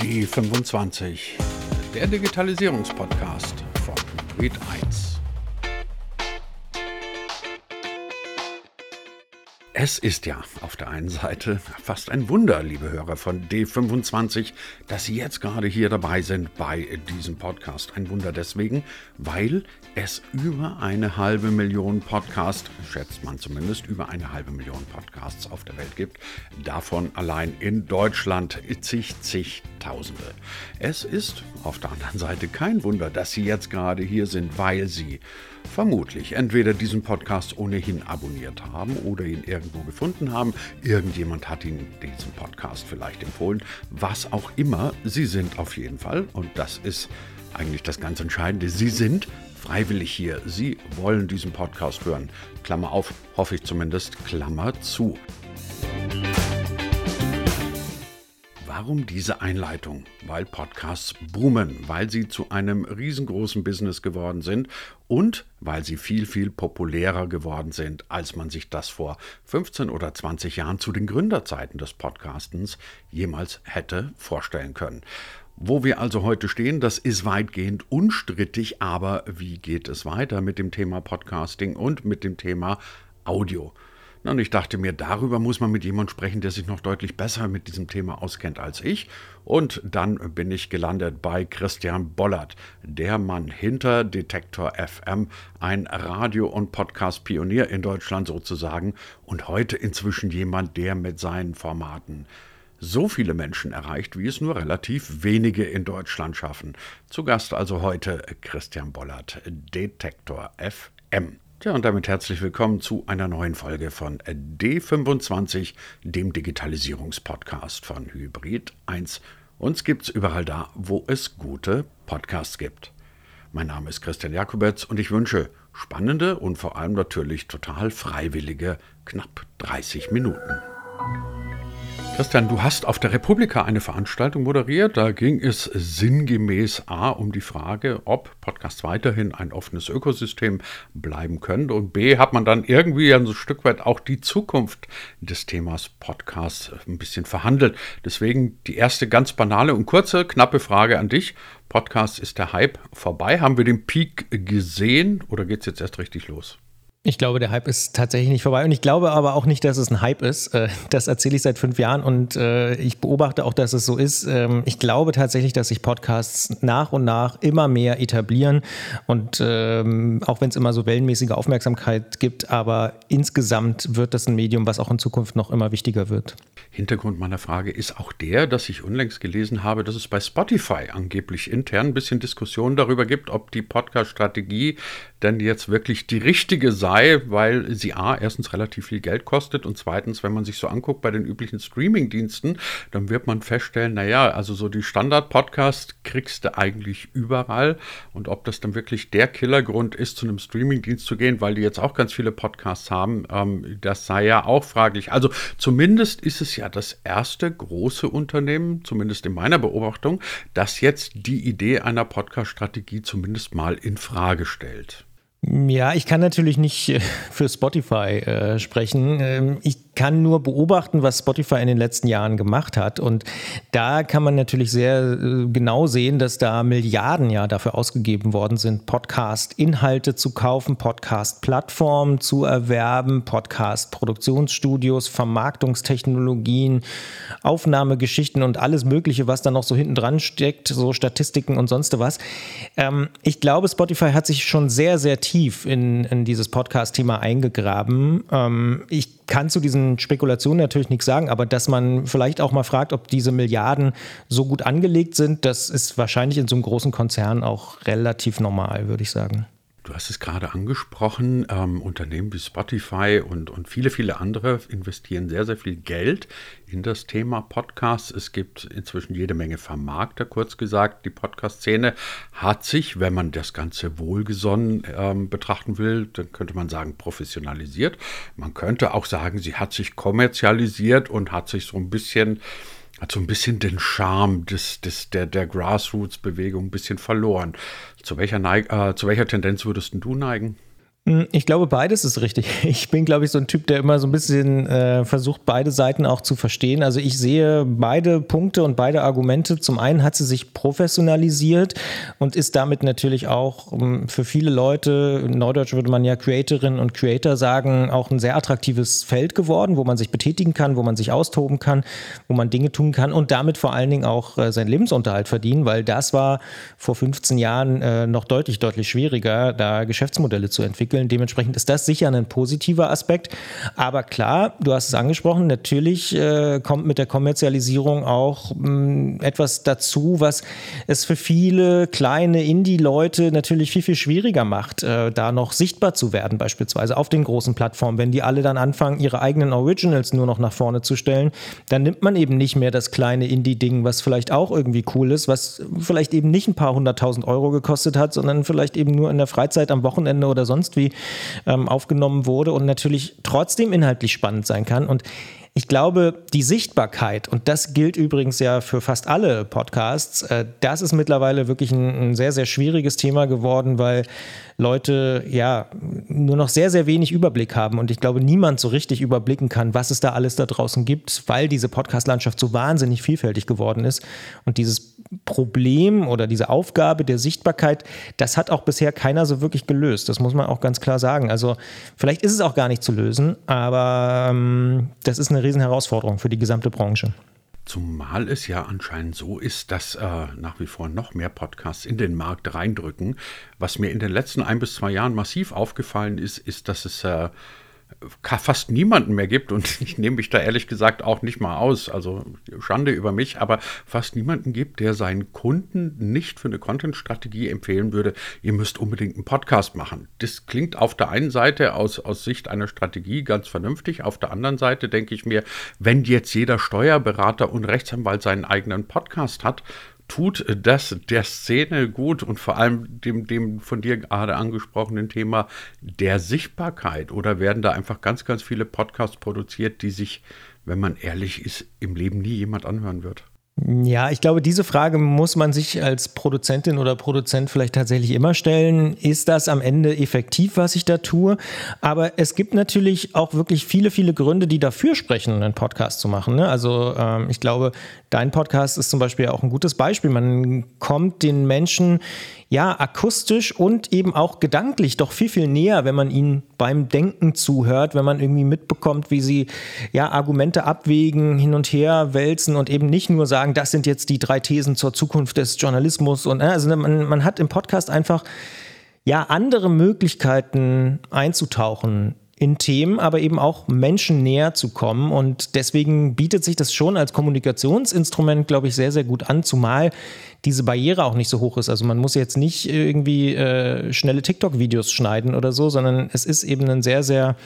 D25, der Digitalisierungspodcast von Hybrid 1. Es ist ja auf der einen Seite fast ein Wunder, liebe Hörer von D25, dass Sie jetzt gerade hier dabei sind bei diesem Podcast. Ein Wunder deswegen, weil es über eine halbe Million Podcasts, schätzt man zumindest, über eine halbe Million Podcasts auf der Welt gibt. Davon allein in Deutschland zig, zigtausende. Es ist auf der anderen Seite kein Wunder, dass Sie jetzt gerade hier sind, weil Sie vermutlich entweder diesen Podcast ohnehin abonniert haben oder ihn irgendwo gefunden haben. Irgendjemand hat Ihnen diesen Podcast vielleicht empfohlen. Was auch immer, Sie sind auf jeden Fall, und das ist eigentlich das ganz Entscheidende, Sie sind freiwillig hier. Sie wollen diesen Podcast hören. Klammer auf, hoffe ich zumindest, Klammer zu. Warum diese Einleitung? Weil Podcasts boomen, weil sie zu einem riesengroßen Business geworden sind und weil sie viel, viel populärer geworden sind, als man sich das vor 15 oder 20 Jahren zu den Gründerzeiten des Podcastens jemals hätte vorstellen können. Wo wir also heute stehen, das ist weitgehend unstrittig, aber wie geht es weiter mit dem Thema Podcasting und mit dem Thema Audio? Und ich dachte mir, darüber muss man mit jemandem sprechen, der sich noch deutlich besser mit diesem Thema auskennt als ich. Und dann bin ich gelandet bei Christian Bollert, der Mann hinter Detektor FM, ein Radio- und Podcast-Pionier in Deutschland sozusagen und heute inzwischen jemand, der mit seinen Formaten so viele Menschen erreicht, wie es nur relativ wenige in Deutschland schaffen. Zu Gast also heute Christian Bollert, Detektor FM. Ja, und damit herzlich willkommen zu einer neuen Folge von D25, dem Digitalisierungspodcast von Hybrid 1. Uns gibt's überall da, wo es gute Podcasts gibt. Mein Name ist Christian Jakobetz und ich wünsche spannende und vor allem natürlich total freiwillige knapp 30 Minuten. Christian, du hast auf der Republika eine Veranstaltung moderiert. Da ging es sinngemäß A um die Frage, ob Podcasts weiterhin ein offenes Ökosystem bleiben können. Und B hat man dann irgendwie ein Stück weit auch die Zukunft des Themas Podcasts ein bisschen verhandelt. Deswegen die erste ganz banale und kurze, knappe Frage an dich. Podcast ist der Hype vorbei. Haben wir den Peak gesehen oder geht es jetzt erst richtig los? Ich glaube, der Hype ist tatsächlich nicht vorbei. Und ich glaube aber auch nicht, dass es ein Hype ist. Äh, das erzähle ich seit fünf Jahren und äh, ich beobachte auch, dass es so ist. Ähm, ich glaube tatsächlich, dass sich Podcasts nach und nach immer mehr etablieren. Und ähm, auch wenn es immer so wellenmäßige Aufmerksamkeit gibt, aber insgesamt wird das ein Medium, was auch in Zukunft noch immer wichtiger wird. Hintergrund meiner Frage ist auch der, dass ich unlängst gelesen habe, dass es bei Spotify angeblich intern ein bisschen Diskussion darüber gibt, ob die Podcast-Strategie denn jetzt wirklich die richtige sei, weil sie A, erstens relativ viel Geld kostet und zweitens, wenn man sich so anguckt bei den üblichen Streaming-Diensten, dann wird man feststellen, naja, also so die Standard-Podcast kriegst du eigentlich überall und ob das dann wirklich der Killergrund ist, zu einem Streaming-Dienst zu gehen, weil die jetzt auch ganz viele Podcasts haben, ähm, das sei ja auch fraglich. Also zumindest ist es ja das erste große Unternehmen, zumindest in meiner Beobachtung, das jetzt die Idee einer Podcast-Strategie zumindest mal in Frage stellt. Ja, ich kann natürlich nicht äh, für Spotify äh, sprechen. Ähm, ich kann nur beobachten, was Spotify in den letzten Jahren gemacht hat. Und da kann man natürlich sehr äh, genau sehen, dass da Milliarden ja dafür ausgegeben worden sind, Podcast-Inhalte zu kaufen, Podcast-Plattformen zu erwerben, Podcast-Produktionsstudios, Vermarktungstechnologien, Aufnahmegeschichten und alles Mögliche, was da noch so hinten dran steckt, so Statistiken und sonst was. Ähm, ich glaube, Spotify hat sich schon sehr, sehr tief in, in dieses Podcast-Thema eingegraben. Ähm, ich kann zu diesen Spekulationen natürlich nichts sagen, aber dass man vielleicht auch mal fragt, ob diese Milliarden so gut angelegt sind, das ist wahrscheinlich in so einem großen Konzern auch relativ normal, würde ich sagen. Du hast es gerade angesprochen, ähm, Unternehmen wie Spotify und, und viele, viele andere investieren sehr, sehr viel Geld in das Thema Podcasts. Es gibt inzwischen jede Menge Vermarkter, kurz gesagt. Die Podcast-Szene hat sich, wenn man das Ganze wohlgesonnen ähm, betrachten will, dann könnte man sagen, professionalisiert. Man könnte auch sagen, sie hat sich kommerzialisiert und hat sich so ein bisschen hat so ein bisschen den Charme des, des, der, der Grassroots-Bewegung ein bisschen verloren. Zu welcher, Neig äh, zu welcher Tendenz würdest du neigen? Hm, ich glaube, beides ist richtig. Ich bin, glaube ich, so ein Typ, der immer so ein bisschen äh, versucht, beide Seiten auch zu verstehen. Also ich sehe beide Punkte und beide Argumente. Zum einen hat sie sich professionalisiert und ist damit natürlich auch um, hm, für viele Leute, in Neudeutsch würde man ja Creatorinnen und Creator sagen, auch ein sehr attraktives Feld geworden, wo man sich betätigen kann, wo man sich austoben kann, wo man Dinge tun kann und damit vor allen Dingen auch äh, seinen Lebensunterhalt verdienen, weil das war vor 15 Jahren äh, noch deutlich, deutlich schwieriger, da Geschäftsmodelle zu entwickeln entwickeln. Dementsprechend ist das sicher ein positiver Aspekt. Aber klar, du hast es angesprochen, natürlich äh, kommt mit der Kommerzialisierung auch mh, mm, etwas dazu, was es für viele kleine Indie-Leute natürlich viel, viel schwieriger macht, äh, da noch sichtbar zu werden, beispielsweise auf den großen Plattformen. Wenn die alle dann anfangen, ihre eigenen Originals nur noch nach vorne zu stellen, dann nimmt man eben nicht mehr das kleine Indie-Ding, was vielleicht auch irgendwie cool ist, was vielleicht eben nicht ein paar hunderttausend Euro gekostet hat, sondern vielleicht eben nur in der Freizeit am Wochenende oder sonst wie ähm, aufgenommen wurde und natürlich trotzdem inhaltlich spannend sein kann. Und ich glaube, die Sichtbarkeit, und das gilt übrigens ja für fast alle Podcasts, äh, das ist mittlerweile wirklich ein, ein, sehr, sehr schwieriges Thema geworden, weil Leute ja nur noch sehr, sehr wenig Überblick haben. Und ich glaube, niemand so richtig überblicken kann, was es da alles da draußen gibt, weil diese Podcast-Landschaft so wahnsinnig vielfältig geworden ist. Und dieses Problem oder diese Aufgabe der Sichtbarkeit, das hat auch bisher keiner so wirklich gelöst. Das muss man auch ganz klar sagen. Also vielleicht ist es auch gar nicht zu lösen, aber ähm, das ist eine Riesenherausforderung für die gesamte Branche. Zumal es ja anscheinend so ist, dass äh, nach wie vor noch mehr Podcasts in den Markt reindrücken. Was mir in den letzten ein bis zwei Jahren massiv aufgefallen ist, ist, dass es äh, fast niemanden mehr gibt. Und ich nehme mich da ehrlich gesagt auch nicht mal aus, also Schande über mich, aber fast niemanden gibt, der seinen Kunden nicht für eine Content-Strategie empfehlen würde, ihr müsst unbedingt einen Podcast machen. Das klingt auf der einen Seite aus, aus Sicht einer Strategie ganz vernünftig, auf der anderen Seite denke ich mir, wenn jetzt jeder Steuerberater und Rechtsanwalt seinen eigenen Podcast hat, tut das der Szene gut und vor allem dem, dem von dir gerade angesprochenen Thema der Sichtbarkeit? Oder werden da einfach ganz, ganz viele Podcasts produziert, die sich, wenn man ehrlich ist, im Leben nie jemand anhören wird? Ja, ich glaube, diese Frage muss man sich als Produzentin oder Produzent vielleicht tatsächlich immer stellen. Ist das am Ende effektiv, was ich da tue? Aber es gibt natürlich auch wirklich viele, viele Gründe, die dafür sprechen, einen Podcast zu machen. Ne? Also ähm, ich glaube, dein Podcast ist zum Beispiel auch ein gutes Beispiel. Man kommt den Menschen ja, akustisch und eben auch gedanklich doch viel, viel näher, wenn man ihnen beim Denken zuhört, wenn man irgendwie mitbekommt, wie sie ja Argumente abwägen, hin und her wälzen und eben nicht nur sagen, das sind jetzt die drei Thesen zur Zukunft des Journalismus und äh, also man, man hat im Podcast einfach ja andere Möglichkeiten einzutauchen in Themen, aber eben auch Menschen näher zu kommen. Und deswegen bietet sich das schon als Kommunikationsinstrument, glaube ich, sehr, sehr gut an, zumal diese Barriere auch nicht so hoch ist. Also man muss jetzt nicht irgendwie äh, schnelle TikTok-Videos schneiden oder so, sondern es ist eben ein sehr, sehr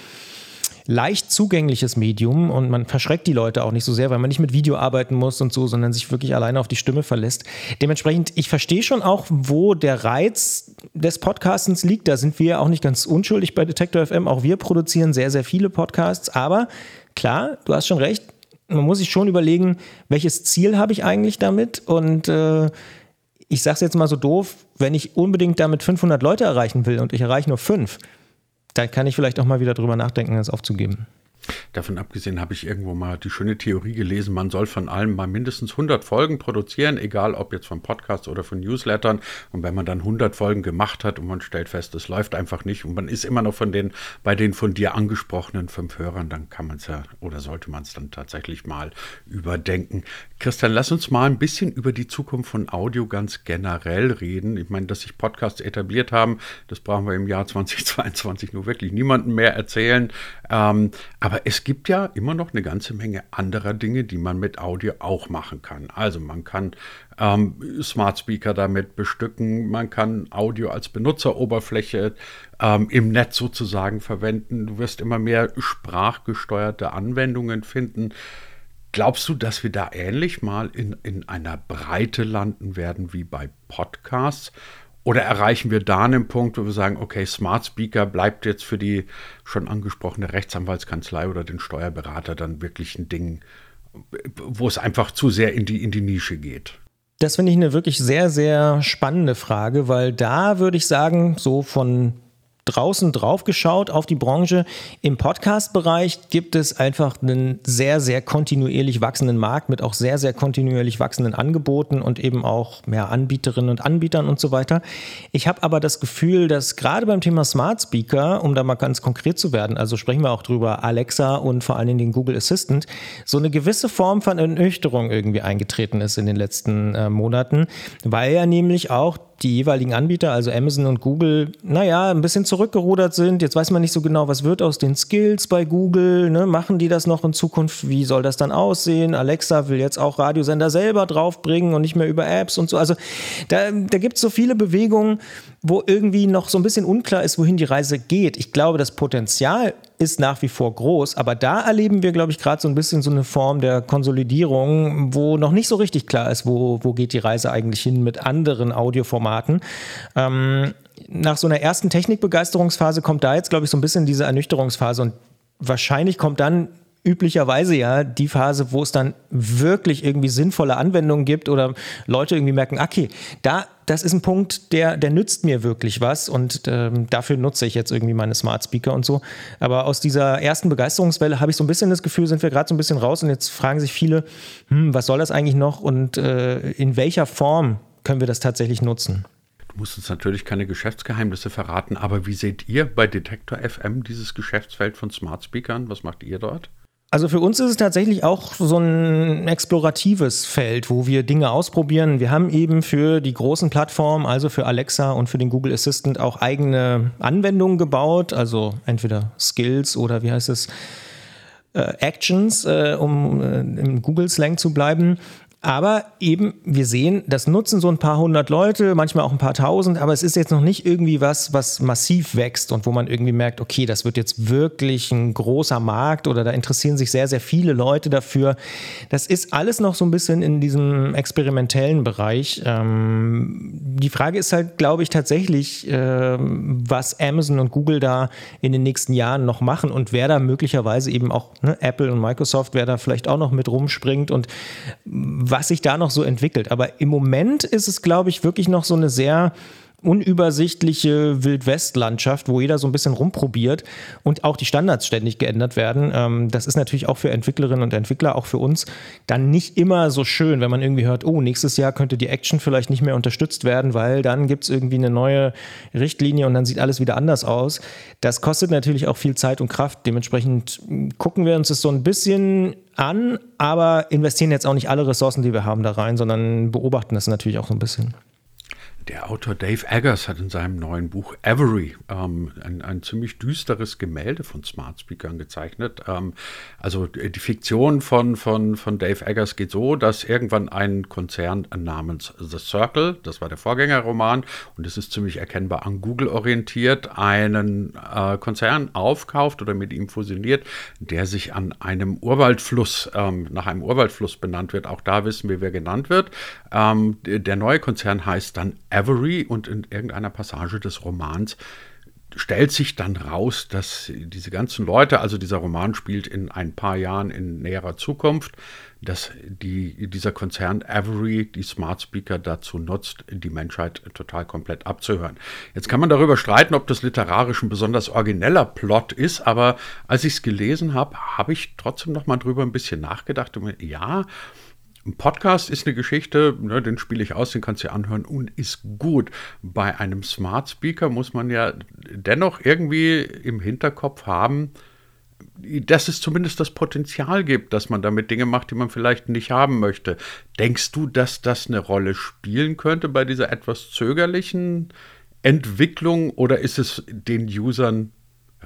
leicht zugängliches Medium und man verschreckt die Leute auch nicht so sehr, weil man nicht mit Video arbeiten muss und so, sondern sich wirklich alleine auf die Stimme verlässt. Dementsprechend, ich verstehe schon auch, wo der Reiz des Podcastens liegt. Da sind wir auch nicht ganz unschuldig bei Detector FM. Auch wir produzieren sehr, sehr viele Podcasts. Aber klar, du hast schon recht, man muss sich schon überlegen, welches Ziel habe ich eigentlich damit und äh, ich sage es jetzt mal so doof, wenn ich unbedingt damit 500 Leute erreichen will und ich erreiche nur fünf, da kann ich vielleicht auch mal wieder drüber nachdenken, das aufzugeben. Davon abgesehen habe ich irgendwo mal die schöne Theorie gelesen, man soll von allem mal mindestens 100 Folgen produzieren, egal ob jetzt von Podcasts oder von Newslettern. Und wenn man dann 100 Folgen gemacht hat und man stellt fest, es läuft einfach nicht und man ist immer noch von den, bei den von dir angesprochenen fünf Hörern, dann kann man es ja oder sollte man es dann tatsächlich mal überdenken. Christian, lass uns mal ein bisschen über die Zukunft von Audio ganz generell reden. Ich meine, dass sich Podcasts etabliert haben, das brauchen wir im Jahr 2022 nur wirklich niemandem mehr erzählen. Ähm, aber es gibt ja immer noch eine ganze Menge anderer Dinge, die man mit Audio auch machen kann. Also man kann ähm, Smart Speaker damit bestücken, man kann Audio als Benutzeroberfläche ähm, im Netz sozusagen verwenden. Du wirst immer mehr sprachgesteuerte Anwendungen finden. Glaubst du, dass wir da ähnlich mal in, in einer Breite landen werden wie bei Podcasts? Oder erreichen wir da einen Punkt, wo wir sagen, okay, Smart Speaker bleibt jetzt für die schon angesprochene Rechtsanwaltskanzlei oder den Steuerberater dann wirklich ein Ding, wo es einfach zu sehr in die, in die Nische geht? Das finde ich eine wirklich sehr, sehr spannende Frage, weil da würde ich sagen, so von draußen drauf geschaut auf die Branche. Im Podcast-Bereich gibt es einfach einen sehr, sehr kontinuierlich wachsenden Markt mit auch sehr, sehr kontinuierlich wachsenden Angeboten und eben auch mehr Anbieterinnen und Anbietern und so weiter. Ich habe aber das Gefühl, dass gerade beim Thema Smart Speaker, um da mal ganz konkret zu werden, also sprechen wir auch drüber, Alexa und vor allen Dingen den Google Assistant, so eine gewisse Form von Ernüchterung irgendwie eingetreten ist in den letzten äh, Monaten, weil ja nämlich auch die jeweiligen Anbieter, also Amazon und Google, naja, ein bisschen zurückgerudert sind. Jetzt weiß man nicht so genau, was wird aus den Skills bei Google. Ne? Machen die das noch in Zukunft? Wie soll das dann aussehen? Alexa will jetzt auch Radiosender selber draufbringen und nicht mehr über Apps und so. Also da, da gibt es so viele Bewegungen, wo irgendwie noch so ein bisschen unklar ist, wohin die Reise geht. Ich glaube, das Potenzial ist nach wie vor groß, aber da erleben wir, glaube ich, gerade so ein bisschen so eine Form der Konsolidierung, wo noch nicht so richtig klar ist, wo, wo geht die Reise eigentlich hin mit anderen Audioformaten. Ähm, nach so einer ersten Technikbegeisterungsphase kommt da jetzt, glaube ich, so ein bisschen diese Ernüchterungsphase und wahrscheinlich kommt dann üblicherweise ja die Phase, wo es dann wirklich irgendwie sinnvolle Anwendungen gibt oder Leute irgendwie merken, okay, da, das ist ein Punkt, der, der nützt mir wirklich was und ähm, dafür nutze ich jetzt irgendwie meine Smart Speaker und so. Aber aus dieser ersten Begeisterungswelle habe ich so ein bisschen das Gefühl, sind wir gerade so ein bisschen raus und jetzt fragen sich viele, hm, was soll das eigentlich noch und äh, in welcher Form können wir das tatsächlich nutzen? Du musst uns natürlich keine Geschäftsgeheimnisse verraten, aber wie seht ihr bei Detektor FM dieses Geschäftsfeld von Smart Speakern? Was macht ihr dort? Also für uns ist es tatsächlich auch so ein exploratives Feld, wo wir Dinge ausprobieren. Wir haben eben für die großen Plattformen, also für Alexa und für den Google Assistant auch eigene Anwendungen gebaut, also entweder Skills oder wie heißt es, äh, Actions, äh, um äh, im Google-Slang zu bleiben. Aber eben, wir sehen, das nutzen so ein paar hundert Leute, manchmal auch ein paar tausend, aber es ist jetzt noch nicht irgendwie was, was massiv wächst und wo man irgendwie merkt, okay, das wird jetzt wirklich ein großer Markt oder da interessieren sich sehr, sehr viele Leute dafür. Das ist alles noch so ein bisschen in diesem experimentellen Bereich. Ähm, die Frage ist halt, glaube ich, tatsächlich, äh, was Amazon und Google da in den nächsten Jahren noch machen und wer da möglicherweise eben auch ne, Apple und Microsoft, wer da vielleicht auch noch mit rumspringt und was sich da noch so entwickelt. Aber im Moment ist es, glaube ich, wirklich noch so eine sehr unübersichtliche Wildwest-Landschaft, wo jeder so ein bisschen rumprobiert und auch die Standards ständig geändert werden. Ähm, das ist natürlich auch für Entwicklerinnen und Entwickler, auch für uns, dann nicht immer so schön, wenn man irgendwie hört, oh, nächstes Jahr könnte die Action vielleicht nicht mehr unterstützt werden, weil dann gibt es irgendwie eine neue Richtlinie und dann sieht alles wieder anders aus. Das kostet natürlich auch viel Zeit und Kraft. Dementsprechend gucken wir uns das so ein bisschen an, aber investieren jetzt auch nicht alle Ressourcen, die wir haben, da rein, sondern beobachten das natürlich auch so ein bisschen. Der Autor Dave Eggers hat in seinem neuen Buch Avery ähm, ein, ein, ziemlich düsteres Gemälde von Smart Speakern gezeichnet. Ähm, also die Fiktion von, von, von Dave Eggers geht so, dass irgendwann ein Konzern namens The Circle, das war der Vorgängerroman und es ist ziemlich erkennbar an Google orientiert, einen äh, Konzern aufkauft oder mit ihm fusioniert, der sich an einem Urwaldfluss, ähm, nach einem Urwaldfluss benannt wird. Auch da wissen wir, wer genannt wird. Ähm, der neue Konzern heißt dann Avery und in irgendeiner Passage des Romans stellt sich dann raus, dass diese ganzen Leute, also dieser Roman spielt in ein paar Jahren in näherer Zukunft, dass die, dieser Konzern Avery die Smart Speaker dazu nutzt, die Menschheit total komplett abzuhören. Jetzt kann man darüber streiten, ob das literarisch ein besonders origineller Plot ist, aber als ich es gelesen habe, habe ich trotzdem noch mal drüber ein bisschen nachgedacht und mir, ja, ein Podcast ist eine Geschichte, ne, den spiele ich aus, den kannst du dir anhören und ist gut. Bei einem Smart Speaker muss man ja dennoch irgendwie im Hinterkopf haben, dass es zumindest das Potenzial gibt, dass man damit Dinge macht, die man vielleicht nicht haben möchte. Denkst du, dass das eine Rolle spielen könnte bei dieser etwas zögerlichen Entwicklung oder ist es den Usern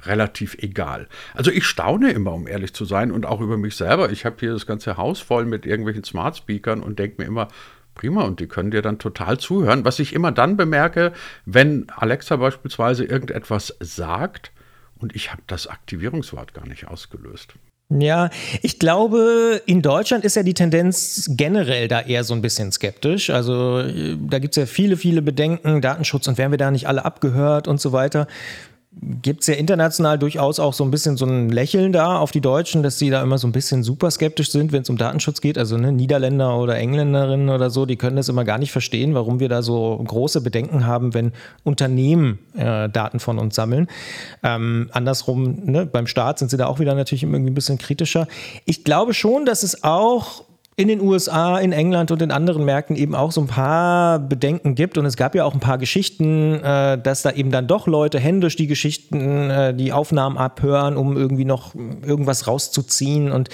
relativ egal. Also ich staune immer, um ehrlich zu sein, und auch über mich selber. Ich habe hier das ganze Haus voll mit irgendwelchen Smart Speakern und denke mir immer, prima, und die können dir dann total zuhören. Was ich immer dann bemerke, wenn Alexa beispielsweise irgendetwas sagt und ich habe das Aktivierungswort gar nicht ausgelöst. Ja, ich glaube, in Deutschland ist ja die Tendenz generell da eher so ein bisschen skeptisch. Also da gibt es ja viele, viele Bedenken, Datenschutz und werden wir da nicht alle abgehört und so weiter gibt es ja international durchaus auch so ein bisschen so ein Lächeln da auf die Deutschen, dass sie da immer so ein bisschen super skeptisch sind, wenn es um Datenschutz geht. Also ne, Niederländer oder Engländerinnen oder so, die können das immer gar nicht verstehen, warum wir da so große Bedenken haben, wenn Unternehmen äh, Daten von uns sammeln. Ähm, andersrum, ne, beim Staat sind sie da auch wieder natürlich irgendwie ein bisschen kritischer. Ich glaube schon, dass es auch in den USA, in England und in anderen Märkten eben auch so ein paar Bedenken gibt. Und es gab ja auch ein paar Geschichten, äh, dass da eben dann doch Leute händisch die Geschichten, äh, die Aufnahmen abhören, um irgendwie noch irgendwas rauszuziehen und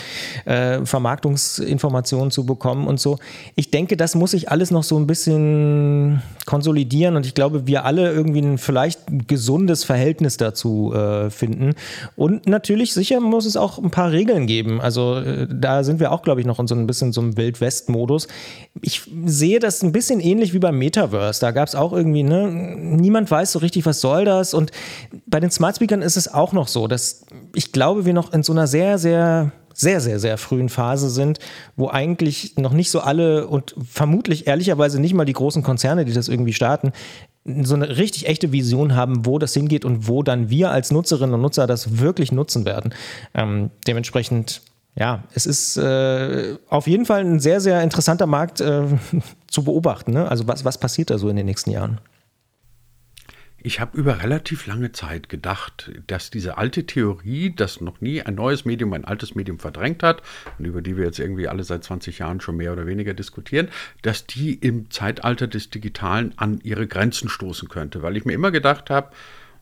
äh, Vermarktungsinformationen zu bekommen und so. Ich denke, das muss sich alles noch so ein bisschen konsolidieren und ich glaube, wir alle irgendwie ein vielleicht gesundes Verhältnis dazu äh, finden. Und natürlich, sicher muss es auch ein paar Regeln geben. Also äh, da sind wir auch, glaube ich, noch in so ein bisschen in so einem Wild-West-Modus. Ich sehe das ein bisschen ähnlich wie beim Metaverse. Da gab es auch irgendwie, ne, niemand weiß so richtig, was soll das. Und bei den Smart Speakern ist es auch noch so, dass ich glaube, wir noch in so einer sehr, sehr sehr, sehr, sehr frühen Phase sind, wo eigentlich noch nicht so alle und vermutlich ehrlicherweise nicht mal die großen Konzerne, die das irgendwie starten, so eine richtig echte Vision haben, wo das hingeht und wo dann wir als Nutzerinnen und Nutzer das wirklich nutzen werden. Ähm, dementsprechend ja, es ist äh, auf jeden Fall ein sehr, sehr interessanter Markt äh, zu beobachten. Ne? Also was, was passiert da so in den nächsten Jahren? Ich habe über relativ lange Zeit gedacht, dass diese alte Theorie, dass noch nie ein neues Medium ein altes Medium verdrängt hat und über die wir jetzt irgendwie alle seit 20 Jahren schon mehr oder weniger diskutieren, dass die im Zeitalter des Digitalen an ihre Grenzen stoßen könnte. Weil ich mir immer gedacht habe,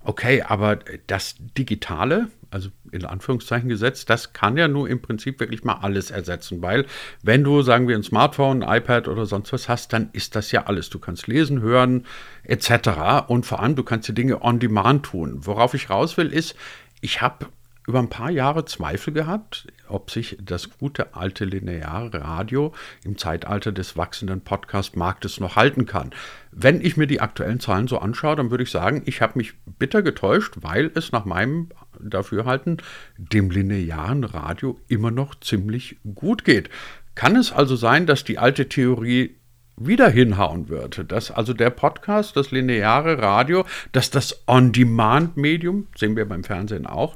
okay, aber das Digitale, also in Anführungszeichen gesetzt, das kann ja nur im Prinzip wirklich mal alles ersetzen, weil wenn du, sagen wir, ein Smartphone, ein iPad oder sonst was hast, dann ist das ja alles. Du kannst lesen, hören etc. Und vor allem, du kannst die Dinge on demand tun. Worauf ich raus will, ist, ich habe über ein paar Jahre Zweifel gehabt, ob sich das gute alte lineare Radio im Zeitalter des wachsenden Podcast-Marktes noch halten kann. Wenn ich mir die aktuellen Zahlen so anschaue, dann würde ich sagen, ich habe mich bitter getäuscht, weil es nach meinem Dafürhalten dem linearen Radio immer noch ziemlich gut geht. Kann es also sein, dass die alte Theorie wieder hinhauen wird. Dass also der Podcast, das lineare Radio, dass das On-Demand-Medium, sehen wir beim Fernsehen auch,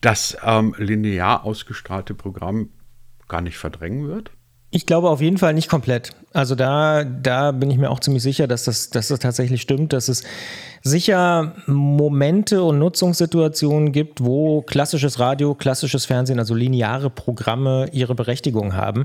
das ähm, linear ausgestrahlte Programm gar nicht verdrängen wird? Ich glaube auf jeden Fall nicht komplett. Also da, da bin ich mir auch ziemlich sicher, dass das, dass das tatsächlich stimmt, dass es sicher Momente und Nutzungssituationen gibt, wo klassisches Radio, klassisches Fernsehen, also lineare Programme ihre Berechtigung haben.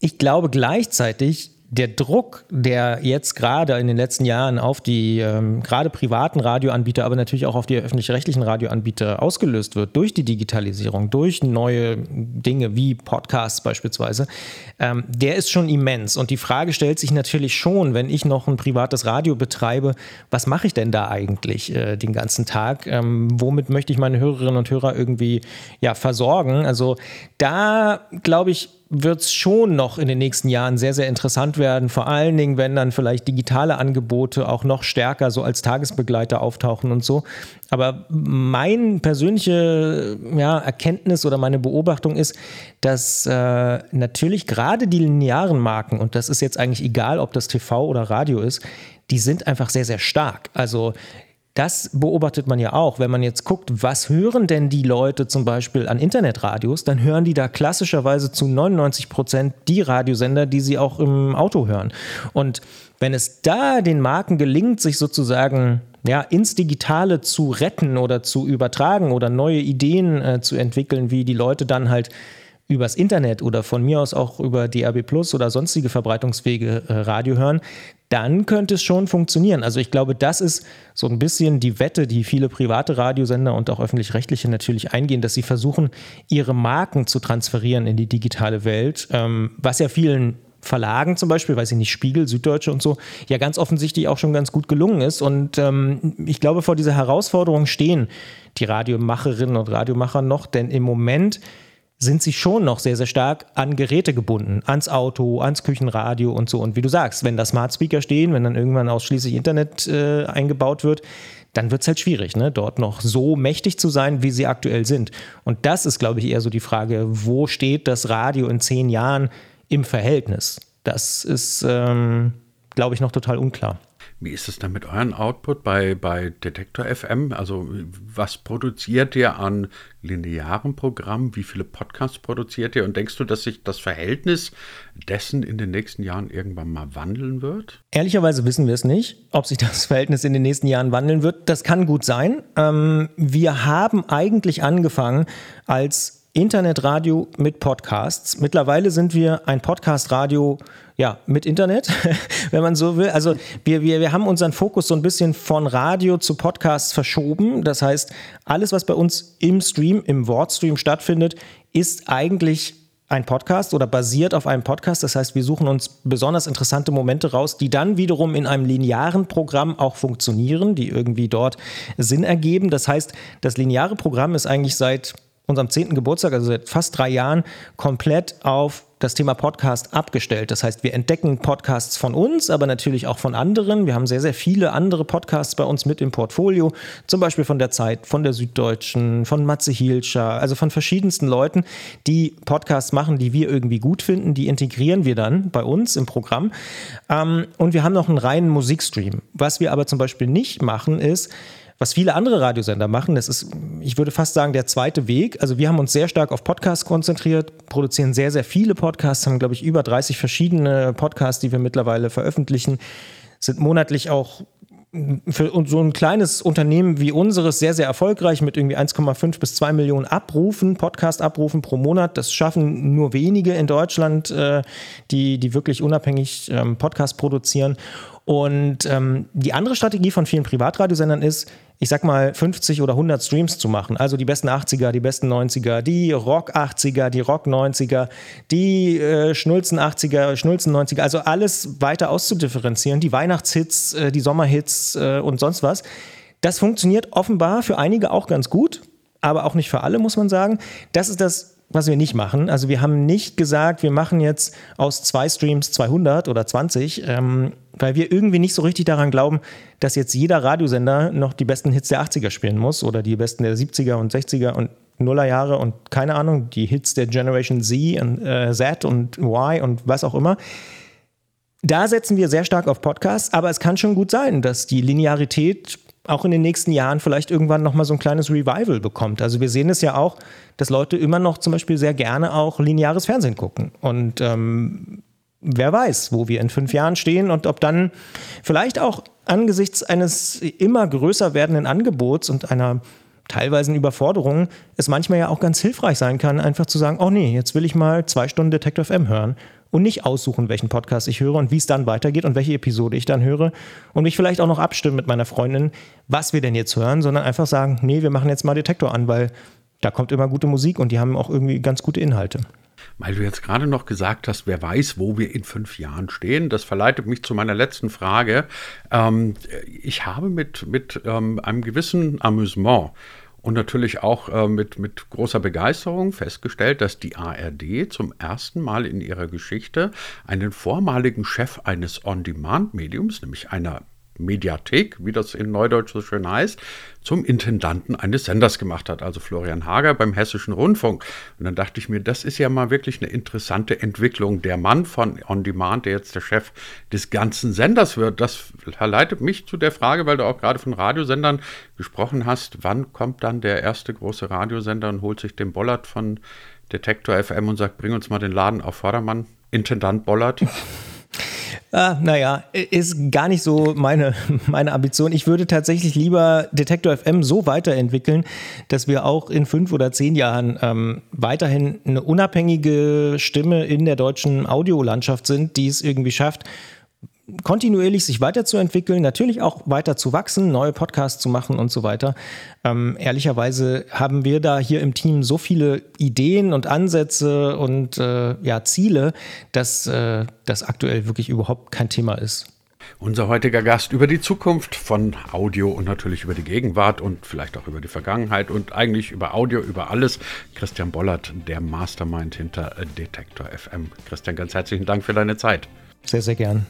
Ich glaube gleichzeitig, der Druck, der jetzt gerade in den letzten Jahren auf die ähm, gerade privaten Radioanbieter, aber natürlich auch auf die öffentlich-rechtlichen Radioanbieter ausgelöst wird durch die Digitalisierung, durch neue Dinge wie Podcasts beispielsweise, ähm, der ist schon immens. Und die Frage stellt sich natürlich schon, wenn ich noch ein privates Radio betreibe, was mache ich denn da eigentlich äh, den ganzen Tag? Ähm, womit möchte ich meine Hörerinnen und Hörer irgendwie ja, versorgen? Also da glaube ich, wird es schon noch in den nächsten Jahren sehr, sehr interessant werden. Vor allen Dingen, wenn dann vielleicht digitale Angebote auch noch stärker so als Tagesbegleiter auftauchen und so. Aber mein persönliche ja, Erkenntnis oder meine Beobachtung ist, dass äh, natürlich gerade die linearen Marken, und das ist jetzt eigentlich egal, ob das TV oder Radio ist, die sind einfach sehr, sehr stark. Also das beobachtet man ja auch, wenn man jetzt guckt, was hören denn die Leute zum Beispiel an Internetradios, dann hören die da klassischerweise zu 99 Prozent die Radiosender, die sie auch im Auto hören. Und wenn es da den Marken gelingt, sich sozusagen ja, ins Digitale zu retten oder zu übertragen oder neue Ideen äh, zu entwickeln, wie die Leute dann halt übers Internet oder von mir aus auch über DAB Plus oder sonstige Verbreitungswege äh, Radio hören, dann könnte es schon funktionieren. Also ich glaube, das ist so ein bisschen die Wette, die viele private Radiosender und auch öffentlich-rechtliche natürlich eingehen, dass sie versuchen, ihre Marken zu transferieren in die digitale Welt, ähm, was ja vielen Verlagen zum Beispiel, weiß ich nicht, Spiegel, Süddeutsche und so, ja ganz offensichtlich auch schon ganz gut gelungen ist. Und ähm, ich glaube, vor dieser Herausforderung stehen die Radiomacherinnen und Radiomacher noch, denn im Moment sind sie schon noch sehr, sehr stark an Geräte gebunden, ans Auto, ans Küchenradio und so. Und wie du sagst, wenn da Smart Speaker stehen, wenn dann irgendwann ausschließlich Internet äh, eingebaut wird, dann wird es halt schwierig, ne? dort noch so mächtig zu sein, wie sie aktuell sind. Und das ist, glaube ich, eher so die Frage, wo steht das Radio in zehn Jahren im Verhältnis? Das ist, ähm, glaube ich, noch total unklar. Wie ist es dann mit euren Output bei, bei Detektor FM? Also was produziert ihr an linearen Programmen? Wie viele Podcasts produziert ihr? Und denkst du, dass sich das Verhältnis dessen in den nächsten Jahren irgendwann mal wandeln wird? Ehrlicherweise wissen wir es nicht, ob sich das Verhältnis in den nächsten Jahren wandeln wird. Das kann gut sein. Ähm, wir haben eigentlich angefangen als Internetradio mit Podcasts. Mittlerweile sind wir ein Podcast-Radio ja, mit Internet, wenn man so will. Also wir, wir, wir haben unseren Fokus so ein bisschen von Radio zu Podcasts verschoben. Das heißt, alles, was bei uns im Stream, im Wortstream stattfindet, ist eigentlich ein Podcast oder basiert auf einem Podcast. Das heißt, wir suchen uns besonders interessante Momente raus, die dann wiederum in einem linearen Programm auch funktionieren, die irgendwie dort Sinn ergeben. Das heißt, das lineare Programm ist eigentlich seit unserem zehnten Geburtstag, also seit fast drei Jahren, komplett auf das Thema Podcast abgestellt. Das heißt, wir entdecken Podcasts von uns, aber natürlich auch von anderen. Wir haben sehr, sehr viele andere Podcasts bei uns mit im Portfolio, zum Beispiel von der Zeit, von der Süddeutschen, von Matze Hielscher, also von verschiedensten Leuten, die Podcasts machen, die wir irgendwie gut finden. Die integrieren wir dann bei uns im Programm. Ähm, und wir haben noch einen reinen Musikstream. Was wir aber zum Beispiel nicht machen, ist, was viele andere Radiosender machen, das ist, ich würde fast sagen, der zweite Weg. Also wir haben uns sehr stark auf Podcasts konzentriert, produzieren sehr, sehr viele Podcasts, haben, glaube ich, über 30 verschiedene Podcasts, die wir mittlerweile veröffentlichen, sind monatlich auch für so ein kleines Unternehmen wie unseres sehr, sehr erfolgreich mit irgendwie 1,5 bis 2 Millionen Abrufen, Podcast-Abrufen pro Monat. Das schaffen nur wenige in Deutschland, äh, die, die wirklich unabhängig ähm, Podcast produzieren. Und ähm, die andere Strategie von vielen Privatradiosendern ist, ich sag mal, 50 oder 100 Streams zu machen. Also die besten 80er, die besten 90er, die Rock 80er, die Rock 90er, die äh, Schnulzen 80er, Schnulzen 90er. Also alles weiter auszudifferenzieren. Die Weihnachtshits, äh, die Sommerhits äh, und sonst was. Das funktioniert offenbar für einige auch ganz gut, aber auch nicht für alle, muss man sagen. Das ist das was wir nicht machen. Also wir haben nicht gesagt, wir machen jetzt aus zwei Streams 200 oder 20, ähm, weil wir irgendwie nicht so richtig daran glauben, dass jetzt jeder Radiosender noch die besten Hits der 80er spielen muss oder die besten der 70er und 60er und Nullerjahre und keine Ahnung, die Hits der Generation Z und äh, Z und Y und was auch immer. Da setzen wir sehr stark auf Podcasts, aber es kann schon gut sein, dass die Linearität auch in den nächsten Jahren vielleicht irgendwann nochmal so ein kleines Revival bekommt. Also wir sehen es ja auch, dass Leute immer noch zum Beispiel sehr gerne auch lineares Fernsehen gucken. Und ähm, wer weiß, wo wir in fünf Jahren stehen und ob dann vielleicht auch angesichts eines immer größer werdenden Angebots und einer teilweise Überforderung es manchmal ja auch ganz hilfreich sein kann, einfach zu sagen, oh nee, jetzt will ich mal zwei Stunden Detective FM hören und nicht aussuchen, welchen Podcast ich höre und wie es dann weitergeht und welche Episode ich dann höre und mich vielleicht auch noch abstimmen mit meiner Freundin, was wir denn jetzt hören, sondern einfach sagen, nee, wir machen jetzt mal Detektor an, weil da kommt immer gute Musik und die haben auch irgendwie ganz gute Inhalte. Weil du jetzt gerade noch gesagt hast, wer weiß, wo wir in fünf Jahren stehen, das verleitet mich zu meiner letzten Frage. Ähm, ich habe mit, mit ähm, einem gewissen Amüsement und natürlich auch äh, mit, mit großer Begeisterung festgestellt, dass die ARD zum ersten Mal in ihrer Geschichte einen vormaligen Chef eines On-Demand-Mediums, nämlich einer Mediathek, wie das in Neudeutsch so schön heißt, zum Intendanten eines Senders gemacht hat, also Florian Hager beim Hessischen Rundfunk. Und dann dachte ich mir, das ist ja mal wirklich eine interessante Entwicklung. Der Mann von On Demand, der jetzt der Chef des ganzen Senders wird, das verleitet mich zu der Frage, weil du auch gerade von Radiosendern gesprochen hast, wann kommt dann der erste große Radiosender und holt sich den Bollard von Detektor FM und sagt, bring uns mal den Laden auf Vordermann, Intendant Bollard. Ah, naja, ist gar nicht so meine, meine Ambition. Ich würde tatsächlich lieber Detektor FM so weiterentwickeln, dass wir auch in fünf oder zehn Jahren ähm, weiterhin eine unabhängige Stimme in der deutschen Audiolandschaft sind, die es irgendwie schafft, kontinuierlich sich weiterzuentwickeln, natürlich auch weiter zu wachsen, neue Podcasts zu machen und so weiter. Ähm, ehrlicherweise haben wir da hier im Team so viele Ideen und Ansätze und äh, ja, Ziele, dass äh, das aktuell wirklich überhaupt kein Thema ist. Unser heutiger Gast über die Zukunft von Audio und natürlich über die Gegenwart und vielleicht auch über die Vergangenheit und eigentlich über Audio, über alles. Christian Bollert, der Mastermind hinter Detektor FM. Christian, ganz herzlichen Dank für deine Zeit. Sehr, sehr gern.